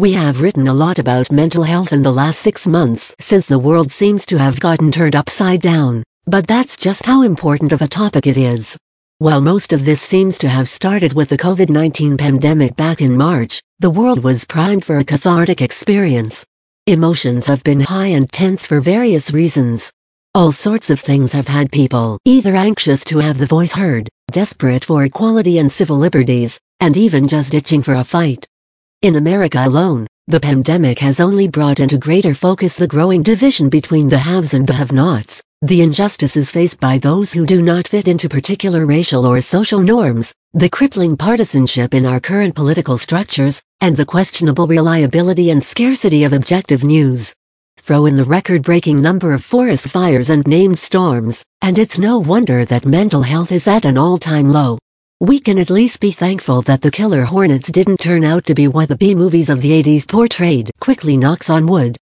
We have written a lot about mental health in the last six months since the world seems to have gotten turned upside down, but that's just how important of a topic it is. While most of this seems to have started with the COVID-19 pandemic back in March, the world was primed for a cathartic experience. Emotions have been high and tense for various reasons. All sorts of things have had people either anxious to have the voice heard, desperate for equality and civil liberties, and even just itching for a fight. In America alone, the pandemic has only brought into greater focus the growing division between the haves and the have-nots, the injustices faced by those who do not fit into particular racial or social norms, the crippling partisanship in our current political structures, and the questionable reliability and scarcity of objective news. Throw in the record-breaking number of forest fires and named storms, and it's no wonder that mental health is at an all-time low. We can at least be thankful that the killer hornets didn't turn out to be what the B-movies of the 80s portrayed, quickly knocks on wood.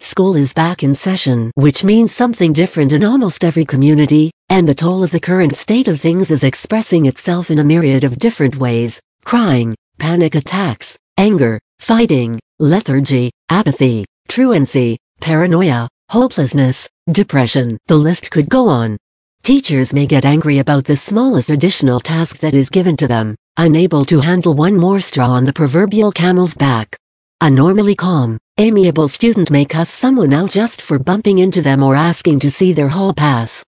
School is back in session, which means something different in almost every community, and the toll of the current state of things is expressing itself in a myriad of different ways. Crying, panic attacks, anger, fighting, lethargy, apathy, truancy, paranoia, hopelessness, depression, the list could go on. Teachers may get angry about the smallest additional task that is given to them, unable to handle one more straw on the proverbial camel's back. A normally calm, amiable student may cuss someone out just for bumping into them or asking to see their hall pass.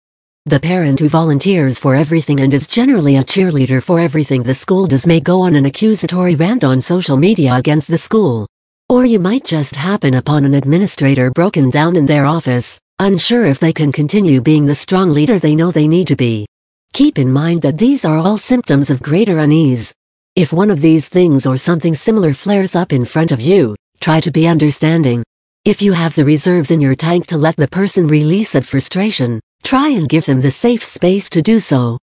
The parent who volunteers for everything and is generally a cheerleader for everything the school does may go on an accusatory rant on social media against the school. Or you might just happen upon an administrator broken down in their office, unsure if they can continue being the strong leader they know they need to be. Keep in mind that these are all symptoms of greater unease, if one of these things or something similar flares up in front of you, try to be understanding. If you have the reserves in your tank to let the person release that frustration, try and give them the safe space to do so.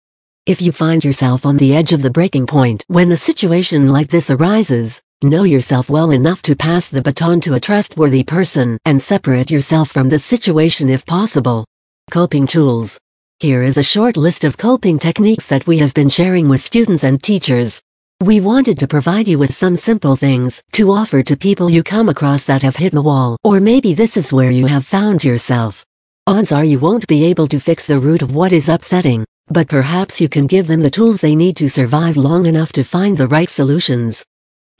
If you find yourself on the edge of the breaking point when a situation like this arises, know yourself well enough to pass the baton to a trustworthy person and separate yourself from the situation if possible. Coping Tools Here is a short list of coping techniques that we have been sharing with students and teachers. We wanted to provide you with some simple things to offer to people you come across that have hit the wall, or maybe this is where you have found yourself. Odds are you won't be able to fix the root of what is upsetting, but perhaps you can give them the tools they need to survive long enough to find the right solutions.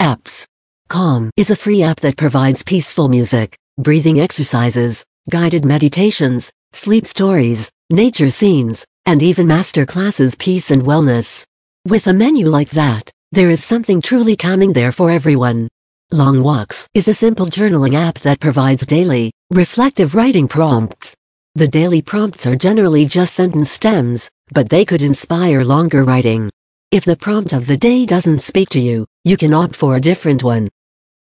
Apps. Calm is a free app that provides peaceful music, breathing exercises, guided meditations, sleep stories, nature scenes, and even master classes peace and wellness. With a menu like that, there is something truly calming there for everyone. Long Walks is a simple journaling app that provides daily, reflective writing prompts. The daily prompts are generally just sentence stems, but they could inspire longer writing. If the prompt of the day doesn't speak to you, you can opt for a different one.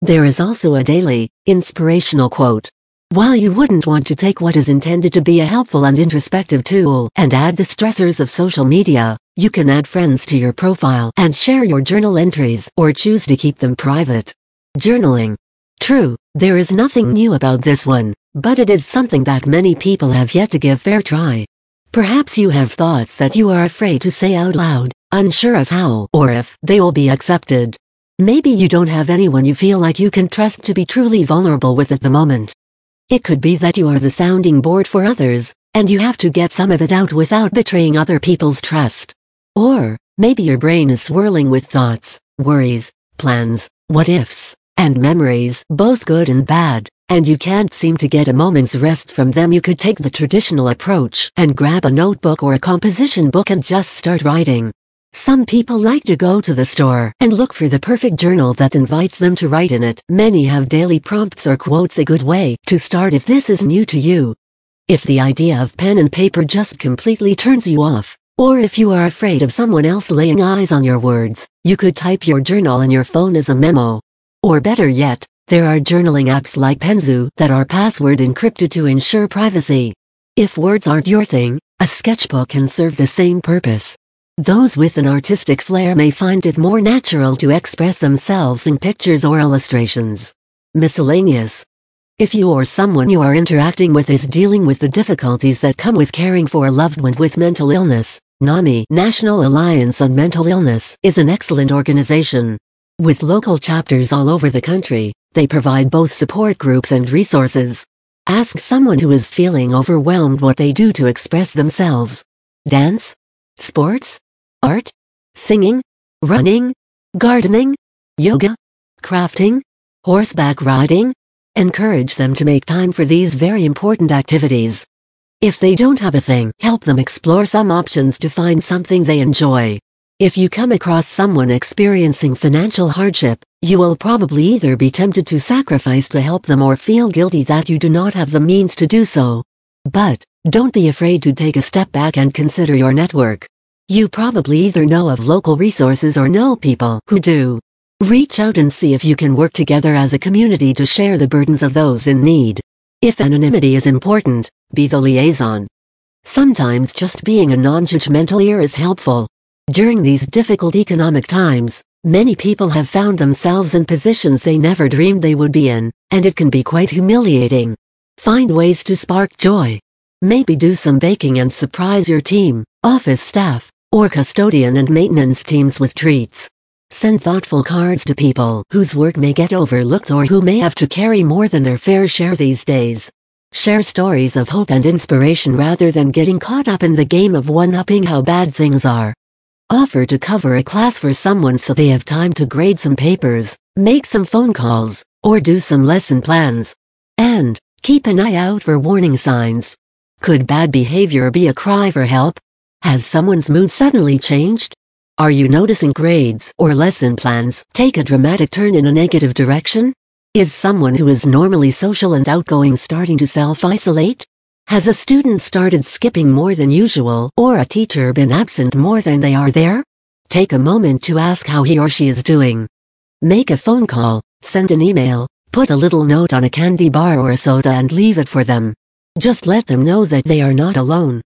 There is also a daily, inspirational quote. While you wouldn't want to take what is intended to be a helpful and introspective tool and add the stressors of social media, you can add friends to your profile and share your journal entries or choose to keep them private. Journaling. True, there is nothing new about this one, but it is something that many people have yet to give fair try. Perhaps you have thoughts that you are afraid to say out loud, unsure of how or if they will be accepted. Maybe you don't have anyone you feel like you can trust to be truly vulnerable with at the moment. It could be that you are the sounding board for others, and you have to get some of it out without betraying other people's trust. Or, maybe your brain is swirling with thoughts, worries, plans, what ifs, and memories, both good and bad, and you can't seem to get a moment's rest from them. You could take the traditional approach and grab a notebook or a composition book and just start writing. Some people like to go to the store and look for the perfect journal that invites them to write in it. Many have daily prompts or quotes a good way to start if this is new to you. If the idea of pen and paper just completely turns you off, or if you are afraid of someone else laying eyes on your words, you could type your journal in your phone as a memo. Or better yet, there are journaling apps like Penzu that are password encrypted to ensure privacy. If words aren't your thing, a sketchbook can serve the same purpose. Those with an artistic flair may find it more natural to express themselves in pictures or illustrations. Miscellaneous. If you or someone you are interacting with is dealing with the difficulties that come with caring for a loved one with mental illness, NAMI National Alliance on Mental Illness is an excellent organization. With local chapters all over the country, They provide both support groups and resources. Ask someone who is feeling overwhelmed what they do to express themselves. Dance? Sports? Art? Singing? Running? Gardening? Yoga? Crafting? Horseback riding? Encourage them to make time for these very important activities. If they don't have a thing, help them explore some options to find something they enjoy. If you come across someone experiencing financial hardship, you will probably either be tempted to sacrifice to help them or feel guilty that you do not have the means to do so. But, don't be afraid to take a step back and consider your network. You probably either know of local resources or know people who do. Reach out and see if you can work together as a community to share the burdens of those in need. If anonymity is important, be the liaison. Sometimes just being a non-judgmental ear is helpful. During these difficult economic times, many people have found themselves in positions they never dreamed they would be in, and it can be quite humiliating. Find ways to spark joy. Maybe do some baking and surprise your team, office staff, or custodian and maintenance teams with treats. Send thoughtful cards to people whose work may get overlooked or who may have to carry more than their fair share these days. Share stories of hope and inspiration rather than getting caught up in the game of one-upping how bad things are. Offer to cover a class for someone so they have time to grade some papers, make some phone calls, or do some lesson plans. And, keep an eye out for warning signs. Could bad behavior be a cry for help? Has someone's mood suddenly changed? Are you noticing grades or lesson plans take a dramatic turn in a negative direction? Is someone who is normally social and outgoing starting to self-isolate? Has a student started skipping more than usual or a teacher been absent more than they are there? Take a moment to ask how he or she is doing. Make a phone call, send an email, put a little note on a candy bar or a soda and leave it for them. Just let them know that they are not alone.